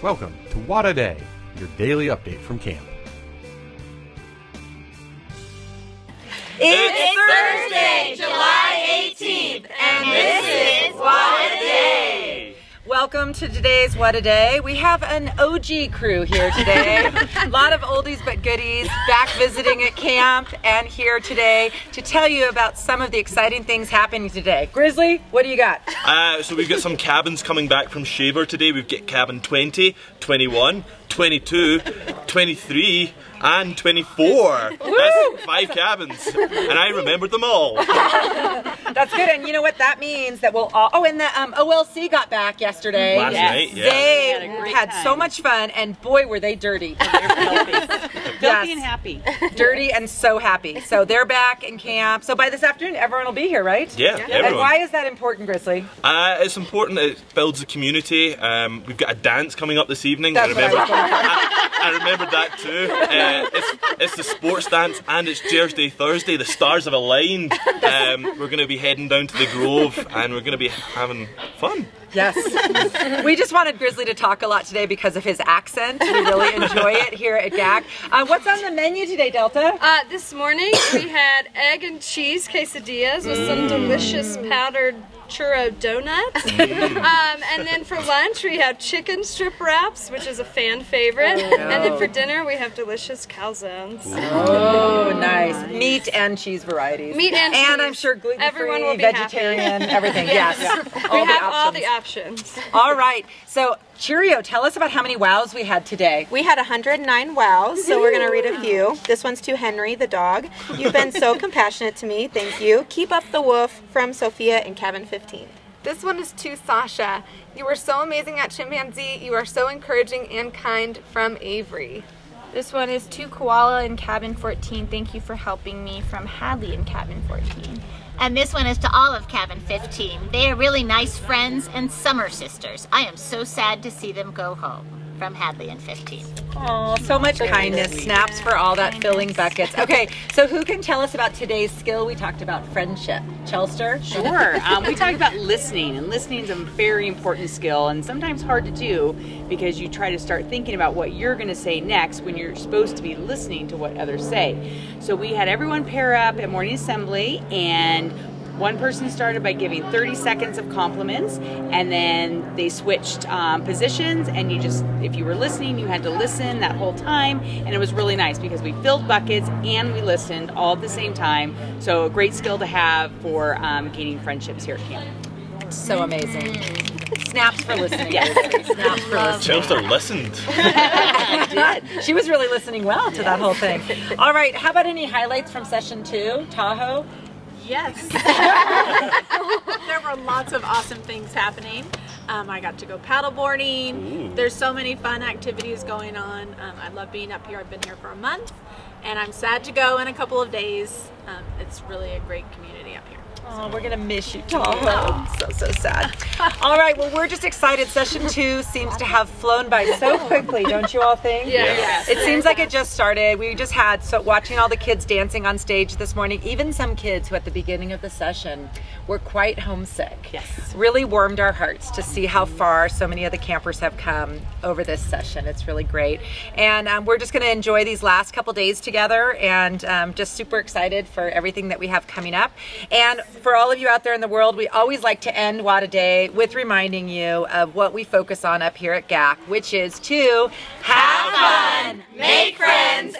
Welcome to What a Day, your daily update from camp. It's Thursday, July 18th, and this is What. Welcome to today's What a Day. We have an OG crew here today. a lot of oldies but goodies back visiting at camp and here today to tell you about some of the exciting things happening today. Grizzly, what do you got? Uh, so we've got some cabins coming back from Shaver today. We've got cabin 20, 21, 22, 23, and 24. That's five cabins. And I remembered them all. That's good. And you know what that means? That we'll all. Oh, and the um, OLC got back yesterday. Last Yes. night, yeah. They Had had so much fun, and boy, were they dirty. Filthy Yes. and happy. dirty and so happy. So they're back in camp. So by this afternoon, everyone will be here, right? Yeah, And everyone. why is that important, Grizzly? Uh, it's important. It builds a community. Um, we've got a dance coming up this evening. That's I what I remember. was I, I remembered that too. Uh, it's, it's the sports dance and it's Jersey Day Thursday. The stars have aligned. Um, we're going to be heading down to the Grove and we're going to be having fun. Yes. we just wanted Grizzly to talk a lot today because of his accent. We really enjoy it here at GAC. Uh, what's on the menu today, Delta? Uh, this morning we had egg and cheese quesadillas with some delicious powdered churro donuts. um, and then for lunch we have chicken strip wraps, which is a fan favorite. And then for dinner we have delicious calzones. Oh, nice. Meat and cheese varieties. Meat and And cheese. And I'm sure gluten Everyone will free, be happy. vegetarian, everything. Yes. We All the have all options. the options. All right. So, Cheerio, tell us about how many wows we had today. We had 109 wows, so we're going to read a few. This one's to Henry, the dog. You've been so compassionate to me. Thank you. Keep up the woof from Sophia in cabin 15. This one is to Sasha. You were so amazing at chimpanzee. You are so encouraging and kind from Avery. This one is to Koala in cabin 14. Thank you for helping me from Hadley in cabin 14. And this one is to all of Cabin 15. They are really nice friends and summer sisters. I am so sad to see them go home. From Hadley and 15. Oh, so much kindness. Snaps for all that filling buckets. Okay, so who can tell us about today's skill? We talked about friendship. Chelster? Sure. Um, we talked about listening, and listening is a very important skill and sometimes hard to do because you try to start thinking about what you're going to say next when you're supposed to be listening to what others say. So we had everyone pair up at morning assembly, and one person started by giving 30 seconds of compliments, and then they switched um, positions. And you just, if you were listening, you had to listen that whole time. And it was really nice because we filled buckets and we listened all at the same time. So, a great skill to have for um, gaining friendships here at camp. So amazing. Snaps for listening. Yeah. everybody. Snaps for listening. Chelster listened. She was really listening well to that whole thing. All right, how about any highlights from session two? Tahoe? Yes. there were lots of awesome things happening. Um, I got to go paddleboarding. There's so many fun activities going on. Um, I love being up here. I've been here for a month, and I'm sad to go in a couple of days. Um, it's really a great community up here. Oh, we're gonna miss you, Tahoe. So so sad. All right, well we're just excited. Session two seems to have flown by so quickly, don't you all think? Yeah. Yes. It seems like it just started. We just had so watching all the kids dancing on stage this morning. Even some kids who at the beginning of the session were quite homesick. Yes. really warmed our hearts to see how far so many of the campers have come over this session. It's really great, and um, we're just going to enjoy these last couple days together, and um, just super excited for everything that we have coming up. And for all of you out there in the world, we always like to end What a Day with reminding you of what we focus on up here at GAC, which is to have fun, Make friends